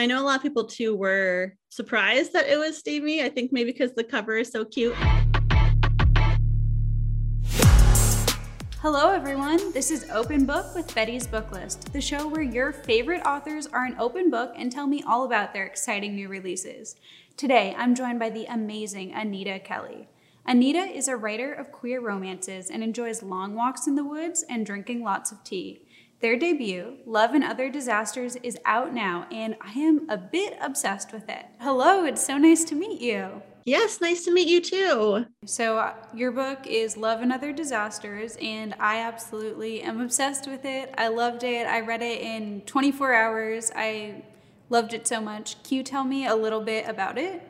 I know a lot of people too were surprised that it was steamy. I think maybe because the cover is so cute. Hello, everyone. This is Open Book with Betty's Book List, the show where your favorite authors are an open book and tell me all about their exciting new releases. Today, I'm joined by the amazing Anita Kelly. Anita is a writer of queer romances and enjoys long walks in the woods and drinking lots of tea. Their debut, Love and Other Disasters, is out now, and I am a bit obsessed with it. Hello, it's so nice to meet you. Yes, nice to meet you too. So, uh, your book is Love and Other Disasters, and I absolutely am obsessed with it. I loved it. I read it in 24 hours. I loved it so much. Can you tell me a little bit about it?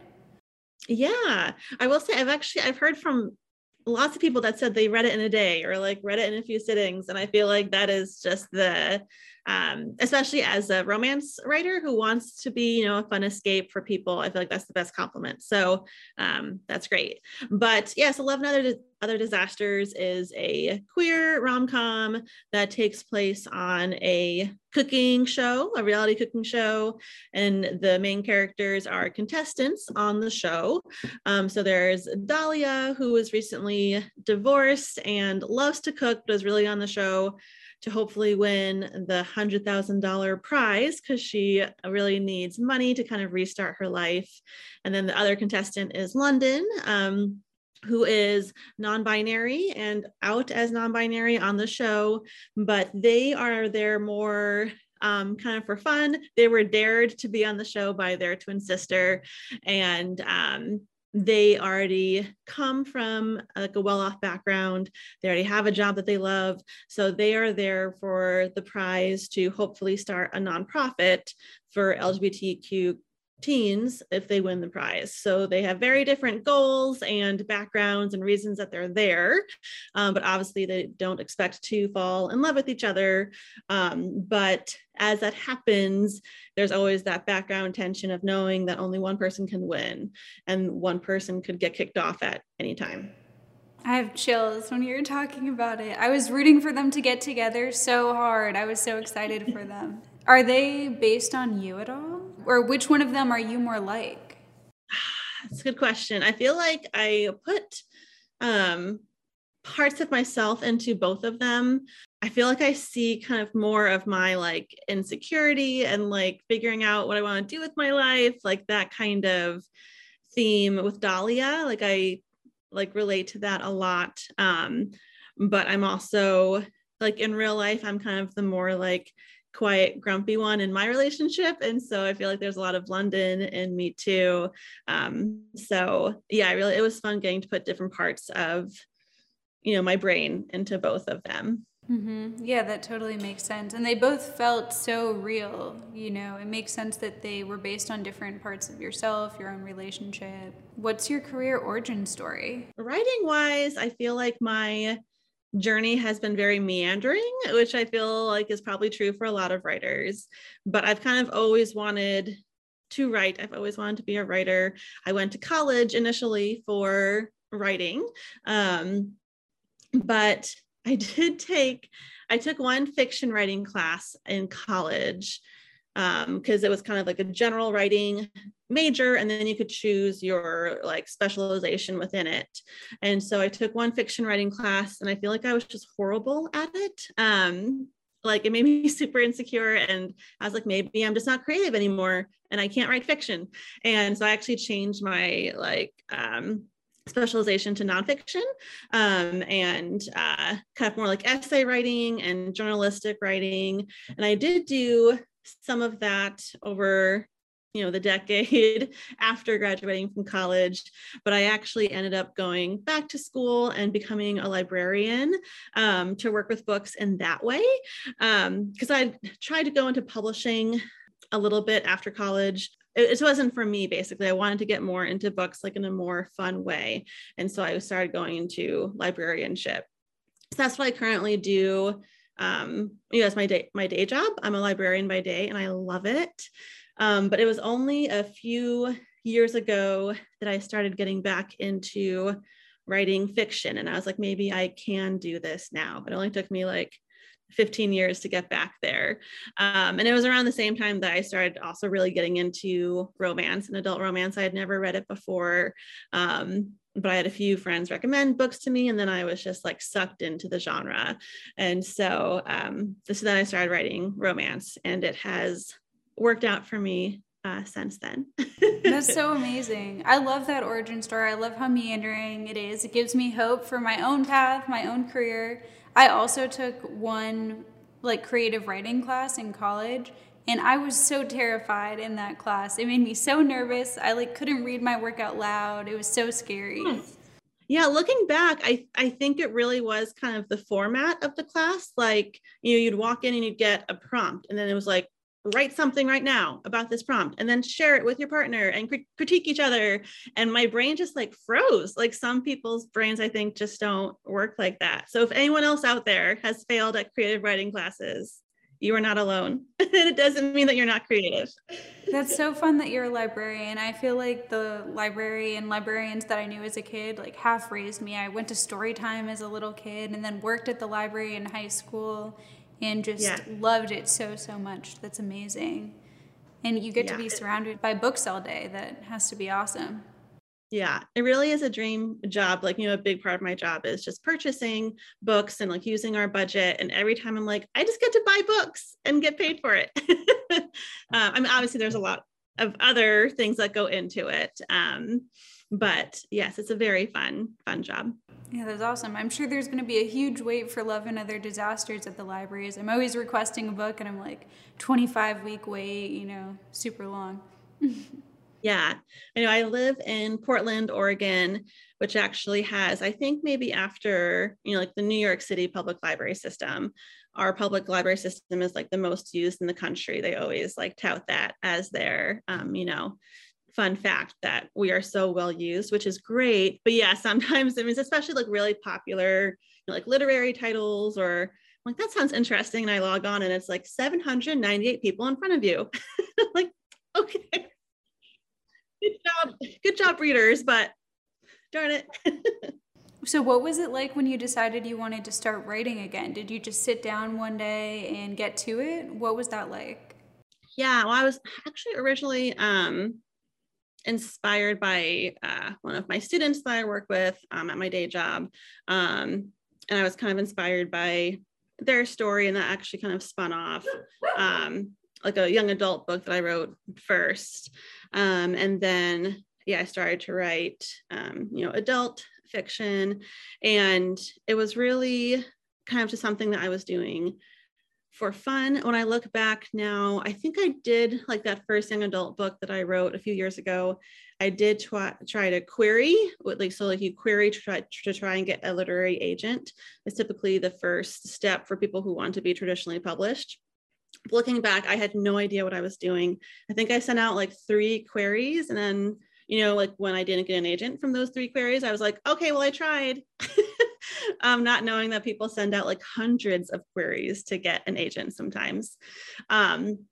Yeah, I will say I've actually I've heard from lots of people that said they read it in a day or like read it in a few sittings and i feel like that is just the um, especially as a romance writer who wants to be you know a fun escape for people i feel like that's the best compliment. So um, that's great. But yes Love and other other disasters is a queer rom-com that takes place on a cooking show a reality cooking show and the main characters are contestants on the show um, so there's dahlia who was recently divorced and loves to cook but is really on the show to hopefully win the $100,000 prize because she really needs money to kind of restart her life. And then the other contestant is London. Um, who is non binary and out as non binary on the show, but they are there more um, kind of for fun. They were dared to be on the show by their twin sister, and um, they already come from like a well-off background they already have a job that they love so they are there for the prize to hopefully start a nonprofit for lgbtq teens if they win the prize. So they have very different goals and backgrounds and reasons that they're there. Um, but obviously, they don't expect to fall in love with each other. Um, but as that happens, there's always that background tension of knowing that only one person can win and one person could get kicked off at any time. I have chills when you're talking about it. I was rooting for them to get together so hard. I was so excited for them. Are they based on you at all? Or which one of them are you more like? That's a good question. I feel like I put um, parts of myself into both of them. I feel like I see kind of more of my like insecurity and like figuring out what I want to do with my life, like that kind of theme with Dahlia. Like I like relate to that a lot. Um, but I'm also like in real life, I'm kind of the more like quiet, grumpy one in my relationship. And so I feel like there's a lot of London in me too. Um, so yeah, I really, it was fun getting to put different parts of, you know, my brain into both of them. Mm-hmm. Yeah, that totally makes sense. And they both felt so real. You know, it makes sense that they were based on different parts of yourself, your own relationship. What's your career origin story? Writing wise, I feel like my journey has been very meandering, which I feel like is probably true for a lot of writers. But I've kind of always wanted to write. I've always wanted to be a writer. I went to college initially for writing. Um, but I did take, I took one fiction writing class in college because um, it was kind of like a general writing major and then you could choose your like specialization within it. And so i took one fiction writing class and i feel like i was just horrible at it. Um, like it made me super insecure and i was like maybe i'm just not creative anymore and i can't write fiction. And so i actually changed my like um, specialization to nonfiction um, and uh, kind of more like essay writing and journalistic writing. And i did do some of that over you know the decade after graduating from college but i actually ended up going back to school and becoming a librarian um, to work with books in that way. Because um, i tried to go into publishing a little bit after college. It, it, wasn't for me basically. I wanted to get more into books like in a more fun way. And so i started going into librarianship. So that's what i currently do um, you know, that's my day, my day job. I'm a librarian by day and I love it. Um, but it was only a few years ago that I started getting back into writing fiction. And I was like, maybe I can do this now. But it only took me like 15 years to get back there. Um, and it was around the same time that I started also really getting into romance and adult romance. I had never read it before. Um, but I had a few friends recommend books to me, and then I was just like sucked into the genre. And so, um, so then I started writing romance, and it has worked out for me uh, since then. That's so amazing. I love that origin story. I love how meandering it is. It gives me hope for my own path, my own career. I also took one like creative writing class in college and I was so terrified in that class. It made me so nervous. I like couldn't read my work out loud. It was so scary. Hmm. Yeah, looking back, I I think it really was kind of the format of the class. Like, you know, you'd walk in and you'd get a prompt and then it was like write something right now about this prompt and then share it with your partner and crit- critique each other and my brain just like froze like some people's brains i think just don't work like that so if anyone else out there has failed at creative writing classes you are not alone and it doesn't mean that you're not creative that's so fun that you're a librarian i feel like the library and librarians that i knew as a kid like half raised me i went to story time as a little kid and then worked at the library in high school and just yeah. loved it so so much. That's amazing. And you get yeah. to be surrounded by books all day. That has to be awesome. Yeah, it really is a dream job. Like, you know, a big part of my job is just purchasing books and like using our budget. And every time I'm like, I just get to buy books and get paid for it. uh, I mean, obviously, there's a lot of other things that go into it. Um, but yes, it's a very fun, fun job. Yeah, that's awesome. I'm sure there's going to be a huge wait for Love and Other Disasters at the libraries. I'm always requesting a book and I'm like 25 week wait, you know, super long. yeah. I know I live in Portland, Oregon, which actually has, I think maybe after, you know, like the New York City public library system, our public library system is like the most used in the country. They always like tout that as their, um, you know, fun fact that we are so well used, which is great. But yeah, sometimes I mean, especially like really popular, you know, like literary titles or like that sounds interesting. And I log on and it's like 798 people in front of you. like, okay. Good job. Good job, readers, but darn it. so what was it like when you decided you wanted to start writing again? Did you just sit down one day and get to it? What was that like? Yeah, well, I was actually originally um inspired by uh, one of my students that I work with um, at my day job. Um, and I was kind of inspired by their story, and that actually kind of spun off um, like a young adult book that I wrote first. Um, and then, yeah, I started to write, um, you know, adult fiction. And it was really kind of just something that I was doing for fun. When I look back now, I think I did like that first young adult book that I wrote a few years ago. I did try, try to query, like so like you query to try to try and get a literary agent is typically the first step for people who want to be traditionally published. Looking back, I had no idea what I was doing. I think I sent out like three queries and then you know, like when I didn't get an agent from those three queries, I was like, okay, well, I tried. um, not knowing that people send out like hundreds of queries to get an agent sometimes. Um,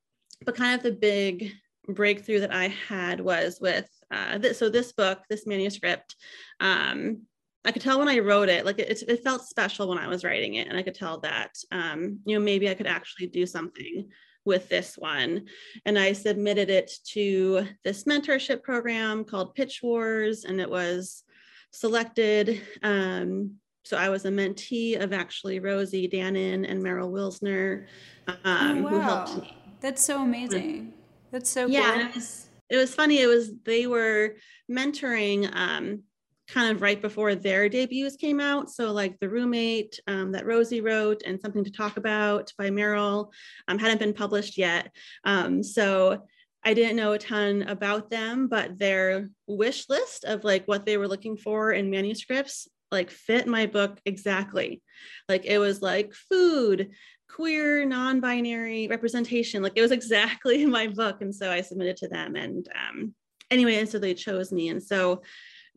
but kind of the big breakthrough that I had was with uh, this. So this book, this manuscript, um, I could tell when I wrote it, like it, it felt special when I was writing it, and I could tell that, um, you know, maybe I could actually do something with this one. And I submitted it to this mentorship program called Pitch Wars, and it was selected. Um, so I was a mentee of actually Rosie Danan and Meryl Wilsner, um, oh, wow. who helped. me. That's so amazing. That's so yeah. Cool. It was, it was funny. It was they were mentoring um, kind of right before their debuts came out. So like The Roommate um, that Rosie wrote and Something to Talk About by Meryl um, hadn't been published yet. Um, so I didn't know a ton about them, but their wish list of like what they were looking for in manuscripts like fit my book exactly. Like it was like food, queer, non-binary representation. Like it was exactly my book. And so I submitted to them. And um, anyway, and so they chose me. And so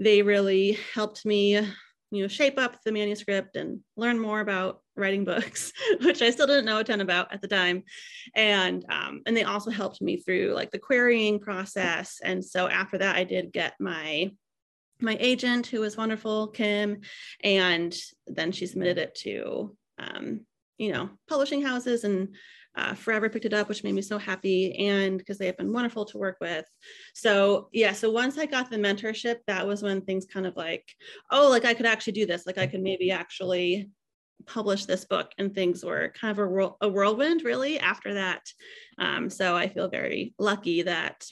they really helped me, you know, shape up the manuscript and learn more about writing books, which I still didn't know a ton about at the time. And um, and they also helped me through like the querying process. And so after that, I did get my my agent who was wonderful, Kim, and then she submitted it to um, you know, publishing houses and uh, Forever picked it up, which made me so happy. And because they have been wonderful to work with. So, yeah. So once I got the mentorship, that was when things kind of like, oh, like I could actually do this. Like I could maybe actually publish this book. And things were kind of a, a whirlwind, really, after that. Um, so I feel very lucky that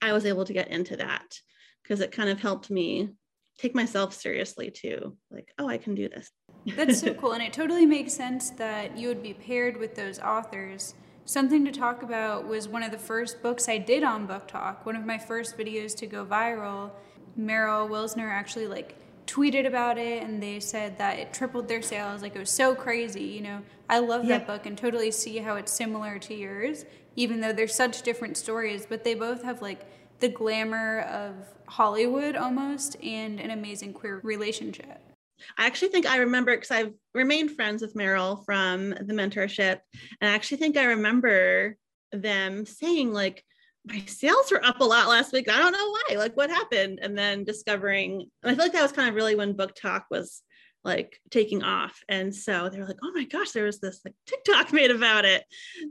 I was able to get into that because it kind of helped me take myself seriously too. Like, oh, I can do this. That's so cool. And it totally makes sense that you would be paired with those authors. Something to talk about was one of the first books I did on BookTok, one of my first videos to go viral. Meryl Wilsner actually like tweeted about it and they said that it tripled their sales. Like it was so crazy. You know, I love that book and totally see how it's similar to yours, even though they're such different stories, but they both have like the glamour of Hollywood almost and an amazing queer relationship. I actually think I remember because I've remained friends with Meryl from the mentorship. And I actually think I remember them saying, like, my sales were up a lot last week. I don't know why. Like, what happened? And then discovering, and I feel like that was kind of really when BookTok was like taking off. And so they were like, oh my gosh, there was this like TikTok made about it.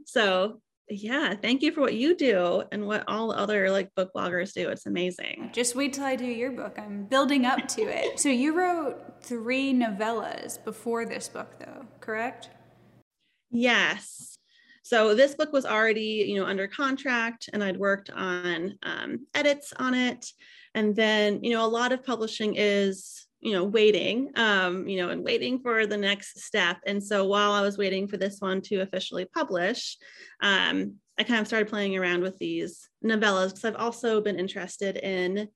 So yeah thank you for what you do and what all other like book bloggers do it's amazing. Just wait till i do your book i'm building up to it. So you wrote three novellas before this book though correct? Yes. So this book was already you know under contract and i'd worked on um, edits on it. And then you know a lot of publishing is you know waiting um you know and waiting for the next step. And so while i was waiting for this one to officially publish um i kind of started playing around with these novellas because i've also been interested in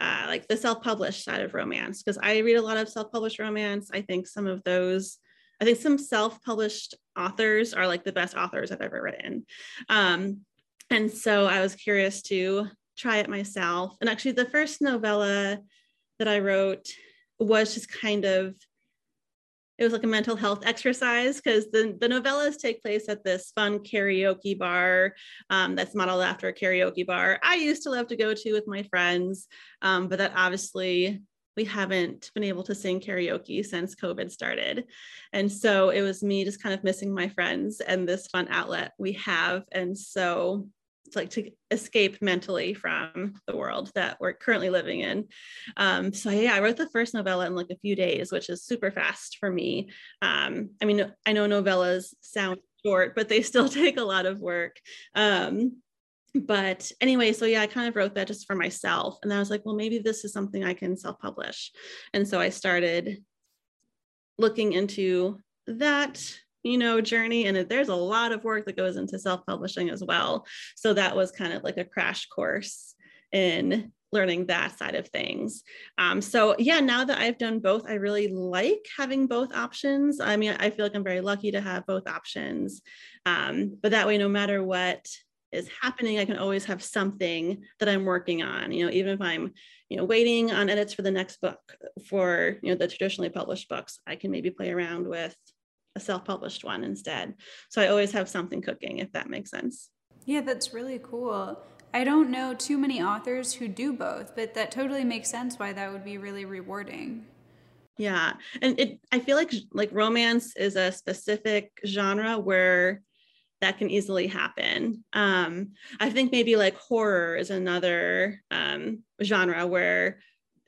uh, like the self-published side of romance because i read a lot of self-published romance. I think some of those i think some self-published authors are like the best authors i've ever written. Um and so i was curious to try it myself. And actually the first novella that i wrote was just kind of it was like a mental health exercise because the, the novellas take place at this fun karaoke bar um, that's modeled after a karaoke bar I used to love to go to with my friends, um, but that obviously we haven't been able to sing karaoke since COVID started. And so it was me just kind of missing my friends and this fun outlet we have. And so like to escape mentally from the world that we're currently living in. Um, so yeah, I wrote the first novella in like a few days, which is super fast for me. Um, I mean, I know novellas sound short, but they still take a lot of work. Um, but anyway, so yeah, I kind of wrote that just for myself. And I was like, well, maybe this is something I can self publish. And so I started looking into that you know journey and there's a lot of work that goes into self-publishing as well. So that was kind of like a crash course in learning that side of things. Um, so yeah now that i've done both i really like having both options. I mean i feel like i'm very lucky to have both options. Um, but that way no matter what is happening i can always have something that i'm working on you know even if i'm you know waiting on edits for the next book for you know the traditionally published books i can maybe play around with a self-published one instead. So I always have something cooking, if that makes sense. Yeah, that's really cool. I don't know too many authors who do both, but that totally makes sense why that would be really rewarding. Yeah. And it I feel like like romance is a specific genre where that can easily happen. Um, I think maybe like horror is another um, genre where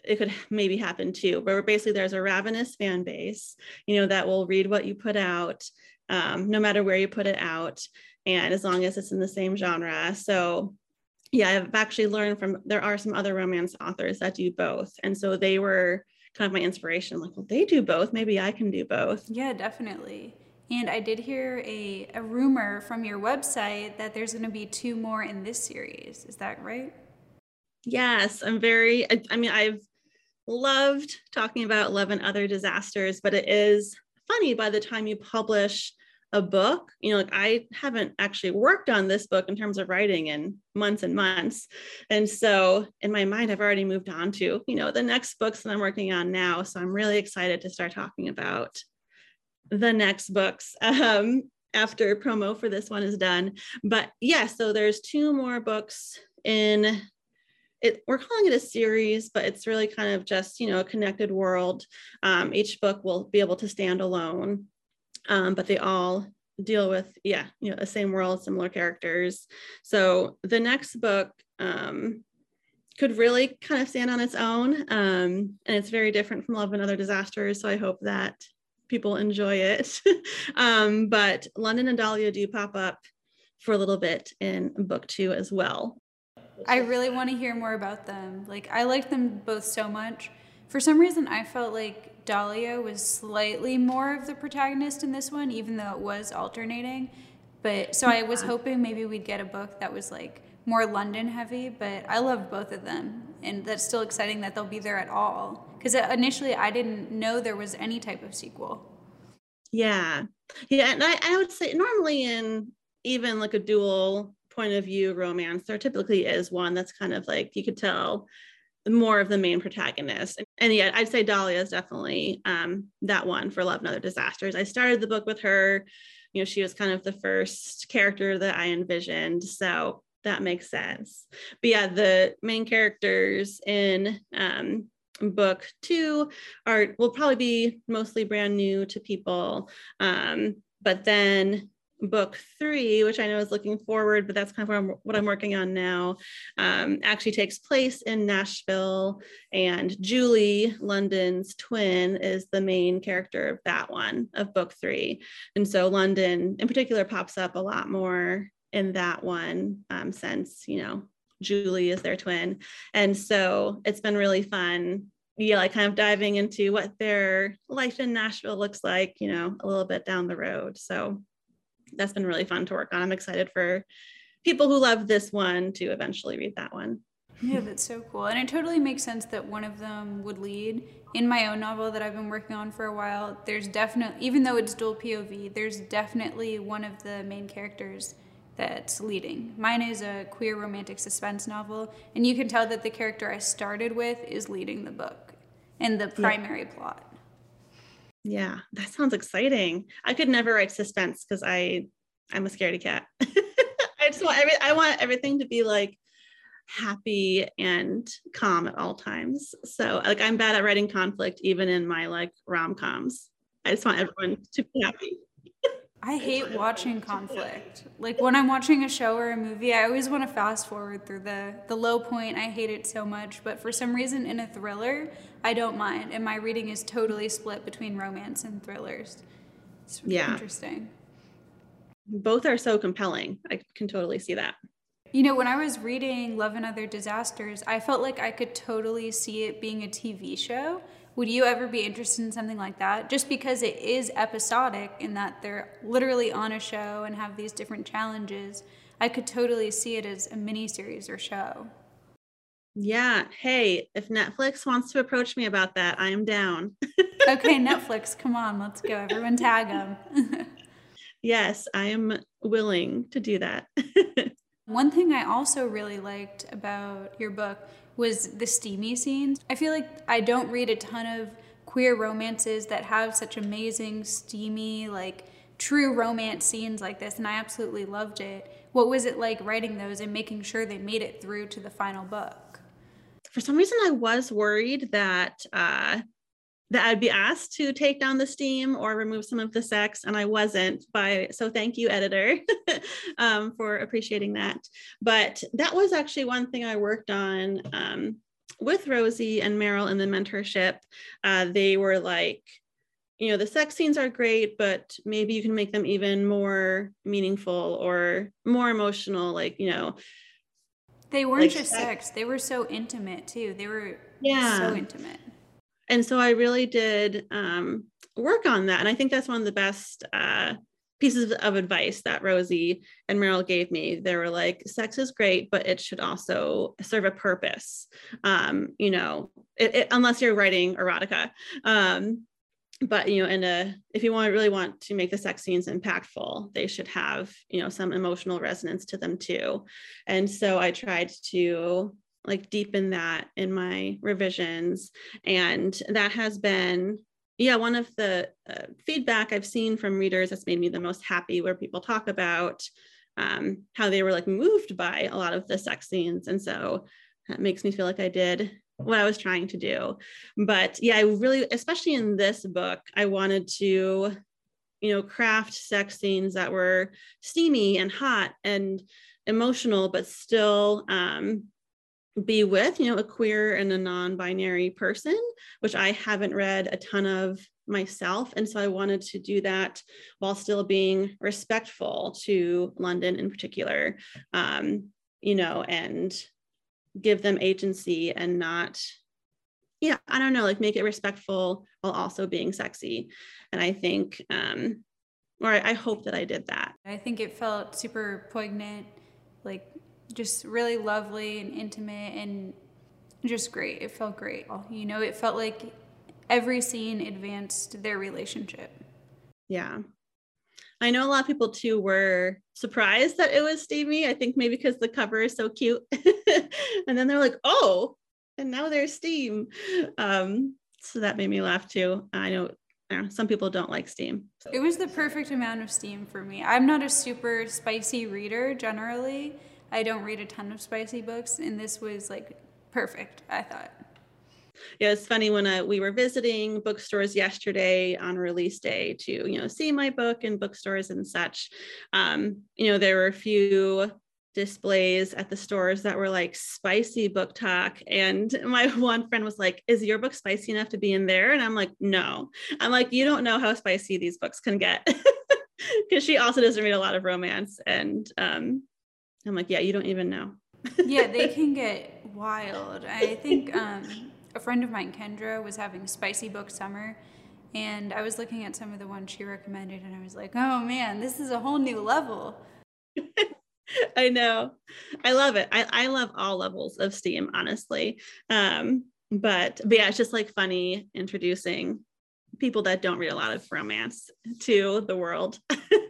it could maybe happen too, but basically there's a ravenous fan base, you know, that will read what you put out, um, no matter where you put it out, and as long as it's in the same genre. So, yeah, I've actually learned from there are some other romance authors that do both, and so they were kind of my inspiration. Like, well, they do both, maybe I can do both. Yeah, definitely. And I did hear a, a rumor from your website that there's going to be two more in this series. Is that right? Yes, I'm very, I, I mean, I've loved talking about Love and Other Disasters, but it is funny by the time you publish a book, you know, like I haven't actually worked on this book in terms of writing in months and months. And so in my mind, I've already moved on to, you know, the next books that I'm working on now. So I'm really excited to start talking about the next books um, after promo for this one is done. But yeah, so there's two more books in it, we're calling it a series, but it's really kind of just, you know, a connected world. Um, each book will be able to stand alone. um, but they all deal with yeah you know the same world similar characters so the next book um, could really kind of stand on its own um, and it's very different from love and other disasters so i hope that people enjoy it um, but london and dahlia do pop up for a little bit in book two as well i really want to hear more about them like i liked them both so much for some reason i felt like Dahlia was slightly more of the protagonist in this one, even though it was alternating. But so I was hoping maybe we'd get a book that was like more London heavy, but I love both of them. And that's still exciting that they'll be there at all. Because uh, initially I didn't know there was any type of sequel. Yeah. Yeah. And I, I would say normally in even like a dual point of view romance, there typically is one that's kind of like you could tell more of the main protagonist. And yet I'd say Dahlia is definitely um, that one for Love and Other Disasters. I started the book with her. You know, she was kind of the first character that I envisioned. So that makes sense. But yeah, the main characters in um, book two are will probably be mostly brand new to people. Um, but then book three, which I know is looking forward, but that's kind of what I'm, what I'm working on now, um, actually takes place in Nashville. And Julie, London's twin, is the main character of that one, of book three. And so London in particular pops up a lot more in that one um, since, you know, Julie is their twin. And so it's been really fun yeah, like kind of diving into what their life in Nashville looks like, you know, a little bit down the road. So that's been really fun to work on. I'm excited for people who love this one to eventually read that one. Yeah, that's so cool. And it totally makes sense that one of them would lead. In my own novel that I've been working on for a while, there's definitely, even though it's dual POV, there's definitely one of the main characters that's leading. Mine is a queer romantic suspense novel, and you can tell that the character I started with is leading the book and the primary yeah. plot. Yeah, that sounds exciting. I could never write suspense because I I'm a scaredy cat. I just want every I want everything to be like happy and calm at all times. So like I'm bad at writing conflict even in my like rom-coms. I just want everyone to be happy. I hate watching conflict. Like when I'm watching a show or a movie, I always want to fast forward through the the low point. I hate it so much, but for some reason in a thriller, I don't mind. And my reading is totally split between romance and thrillers. It's yeah. interesting. Both are so compelling. I can totally see that. You know, when I was reading Love and Other Disasters, I felt like I could totally see it being a TV show would you ever be interested in something like that? Just because it is episodic in that they're literally on a show and have these different challenges, I could totally see it as a mini series or show. Yeah. Hey, if Netflix wants to approach me about that, I am down. okay, Netflix, come on, let's go. Everyone tag them. yes, I am willing to do that. One thing I also really liked about your book was the steamy scenes. I feel like I don't read a ton of queer romances that have such amazing, steamy, like true romance scenes like this, and I absolutely loved it. What was it like writing those and making sure they made it through to the final book? For some reason, I was worried that uh, that I'd be asked to take down the steam or remove some of the sex, and I wasn't. By so, thank you, editor, um, for appreciating that. But that was actually one thing I worked on um, with Rosie and Meryl in the mentorship. Uh, they were like, you know, the sex scenes are great, but maybe you can make them even more meaningful or more emotional. Like, you know, they weren't like just sex. sex; they were so intimate too. They were yeah. so intimate and so I really did um, work on that. And I think that's one of the best uh, pieces of advice that Rosie and Meryl gave me. They were like, sex is great, but it should also serve a purpose. Um, you know, it, it, unless you're writing erotica. Um, but you know, in a if you want really want to make the sex scenes impactful, they should have you know some emotional resonance to them too. And so I tried to like deepen that in my revisions. And that has been yeah one of the uh, feedback i've seen from readers that's made me the most happy where people talk about um, how they were like moved by a lot of the sex scenes. And so that makes me feel like i did what i was trying to do. But yeah i really especially in this book i wanted to you know, craft sex scenes that were steamy and hot and emotional, but still um, be with, you know, a queer and a non-binary person, which I haven't read a ton of myself. And so I wanted to do that while still being respectful to London in particular, um, you know, and give them agency and not, yeah, I don't know, like make it respectful while also being sexy. And I think, um, or I, I hope that I did that. I think it felt super poignant, like just really lovely and intimate and just great. It felt great. You know, it felt like every scene advanced their relationship. Yeah. I know a lot of people too were surprised that it was steamy. I think maybe because the cover is so cute. and then they're like, oh, and now there's steam. Um, so that made me laugh too. I know, I know some people don't like steam. It was the perfect amount of steam for me. I'm not a super spicy reader generally. I don't read a ton of spicy books, and this was like perfect, I thought. Yeah, it's funny when uh, we were visiting bookstores yesterday on release day to, you know, see my book in bookstores and such. Um, you know, there were a few displays at the stores that were like spicy book talk. And my one friend was like, Is your book spicy enough to be in there? And I'm like, No. I'm like, You don't know how spicy these books can get. Because she also doesn't read a lot of romance. And um, I'm like, Yeah, you don't even know. yeah, they can get wild. I think um, a friend of mine, Kendra, was having spicy book summer. And I was looking at some of the ones she recommended, and I was like, oh man, this is a whole new level. I know. I love it. I, I love all levels of STEAM, honestly. Um, but, but yeah, it's just like funny introducing people that don't read a lot of romance to the world.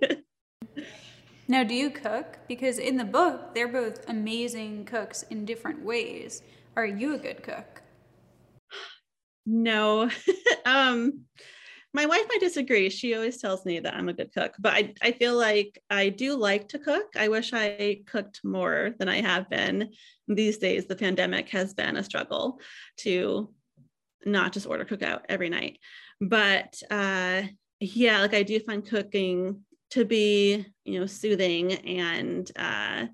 now, do you cook? Because in the book, they're both amazing cooks in different ways. Are you a good cook? No. um my wife might disagree. She always tells me that I'm a good cook, but I, I feel like I do like to cook. I wish I cooked more than I have been. These days, the pandemic has been a struggle to not just order cookout every night. But uh, yeah, like I do find cooking to be, you know, soothing and uh,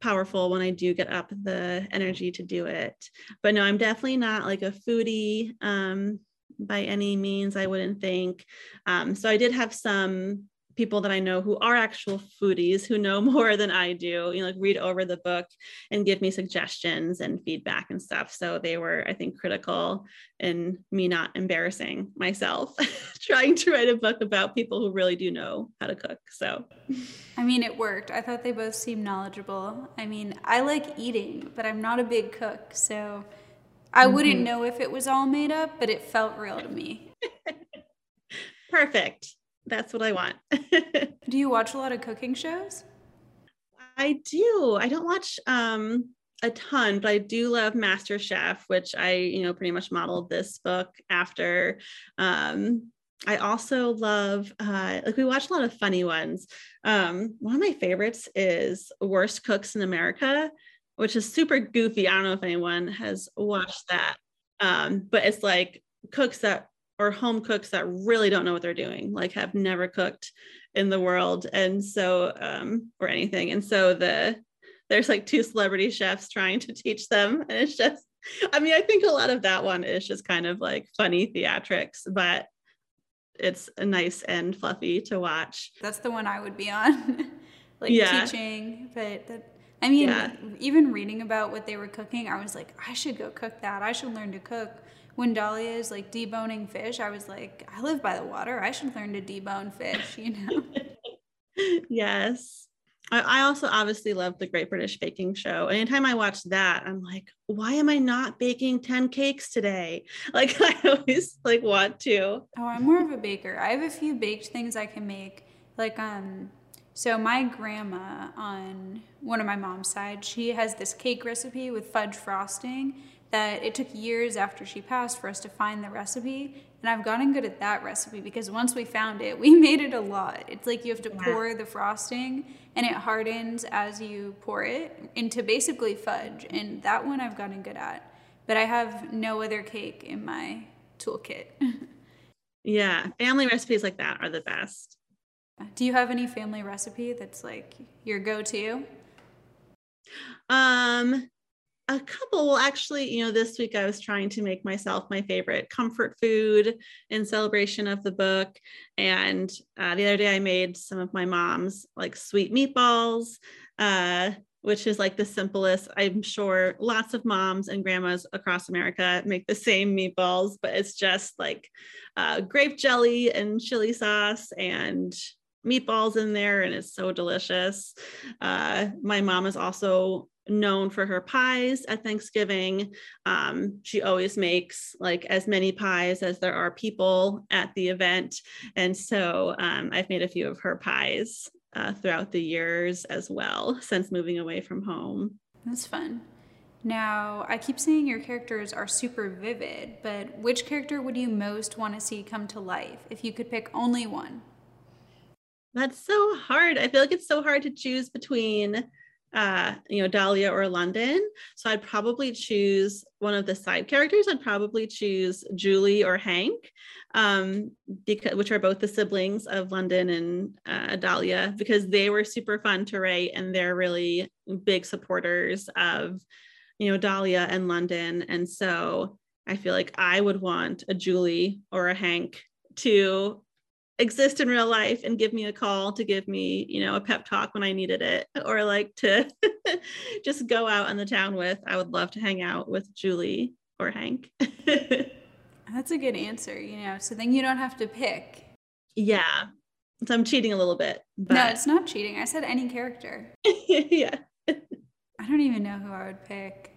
powerful when I do get up the energy to do it. But no, I'm definitely not like a foodie um, by any means, I wouldn't think. Um, so I did have some people that I know who are actual foodies who know more than I do, you know, like read over the book and give me suggestions and feedback and stuff. So they were, I think, critical in me not embarrassing myself trying to write a book about people who really do know how to cook. So, I mean, it worked. I thought they both seemed knowledgeable. I mean, I like eating, but I'm not a big cook. So I mm-hmm. wouldn't know if it was all made up, but it felt real to me. Perfect that's what I want. do you watch a lot of cooking shows? I do. I don't watch um a ton, but I do love Master Chef, which I, you know, pretty much modeled this book after. Um, I also love uh, like we watch a lot of funny ones. Um, one of my favorites is Worst Cooks in America, which is super goofy. I don't know if anyone has watched that. Um, but it's like cooks that or home cooks that really don't know what they're doing, like have never cooked in the world. And so, um, or anything. And so the, there's like two celebrity chefs trying to teach them. And it's just, I mean, I think a lot of that one is just kind of like funny theatrics, but it's nice and fluffy to watch. That's the one I would be on, like yeah. teaching. But that, I mean, yeah. even reading about what they were cooking, I was like, I should go cook that. I should learn to cook when Dahlia is like deboning fish, I was like, I live by the water. I should learn to debone fish, you know? yes. I, also obviously love the Great British Baking Show. Anytime I watch that, I'm like, why am I not baking 10 cakes today? Like I always like want to. Oh, I'm more of a baker. I have a few baked things I can make. Like um so my grandma on one of my mom's side, she has this cake recipe with fudge frosting that it took years after she passed for us to find the recipe. And I've gotten good at that recipe because once we found it, we made it a lot. It's like you have to yeah. pour the frosting and it hardens as you pour it into basically fudge. And that one I've gotten good at. But I have no other cake in my toolkit. yeah, family recipes like that are the best. Do you have any family recipe that's like your go-to? Um, a couple. Well, actually, you know, this week I was trying to make myself my favorite comfort food in celebration of the book. And uh, the other day I made some of my mom's like sweet meatballs, uh, which is like the simplest. I'm sure lots of moms and grandmas across America make the same meatballs, but it's just like uh, grape jelly and chili sauce and meatballs in there and it's so delicious. Uh, my mom is also known for her pies at Thanksgiving. Um, she always makes like as many pies as there are people at the event. And so um, I've made a few of her pies uh, throughout the years as well since moving away from home. That's fun. Now, I keep saying your characters are super vivid, but which character would you most want to see come to life if you could pick only one? That's so hard. I feel like it's so hard to choose between uh, you know, Dahlia or London. So I'd probably choose one of the side characters. I'd probably choose Julie or Hank, um, because which are both the siblings of London and uh, Dahlia, because they were super fun to write and they're really big supporters of, you know, Dahlia and London. And so I feel like I would want a Julie or a Hank to exist in real life and give me a call to give me, you know, a pep talk when I needed it or like to just go out in the town with. I would love to hang out with Julie or Hank. That's a good answer, you know. So then you don't have to pick. Yeah. So I'm cheating a little bit. But... No, it's not cheating. I said any character. yeah. I don't even know who I would pick.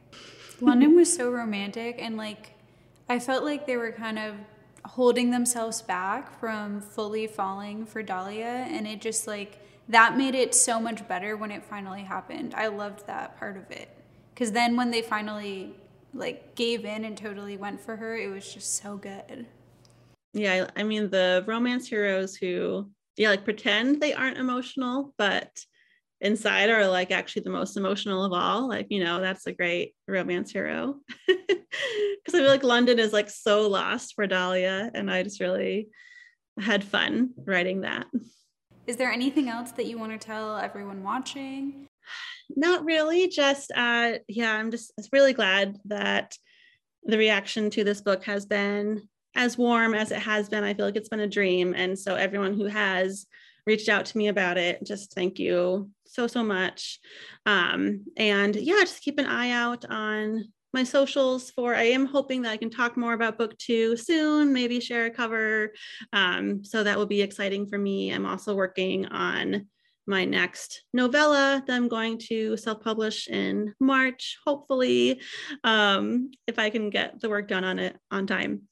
London was so romantic and like I felt like they were kind of holding themselves back from fully falling for Dahlia. And it just like, that made it so much better when it finally happened. I loved that part of it. Because then when they finally like gave in and totally went for her, it was just so good. Yeah, I mean the romance heroes who yeah, like pretend they aren't emotional, but inside are like actually the most emotional of all. Like, you know, that's a great romance hero. Because I feel like London is like so lost for Dahlia. And I just really had fun writing that. Is there anything else that you want to tell everyone watching? Not really. Just, uh, yeah, I'm just really glad that the reaction to this book has been as warm as it has been. I feel like it's been a dream. And so, everyone who has reached out to me about it. Just thank you so, so much. Um, and yeah, just keep an eye out on my socials for I am hoping that I can talk more about book two soon, maybe share a cover. Um, so that will be exciting for me. I'm also working on my next novella that I'm going to self publish in March, hopefully, um, if I can get the work done on it on time.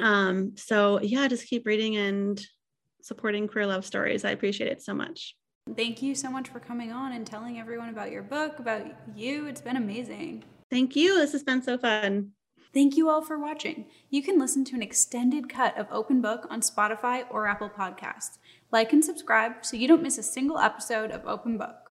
Um, so yeah, just keep reading and supporting queer love stories. I appreciate it so much. Thank you so much for coming on and telling everyone about your book, about you. It's been amazing. Thank you. This has been so fun. Thank you all for watching. You can listen to an extended cut of Open Book on Spotify or Apple Podcasts. Like and subscribe so you don't miss a single episode of Open Book.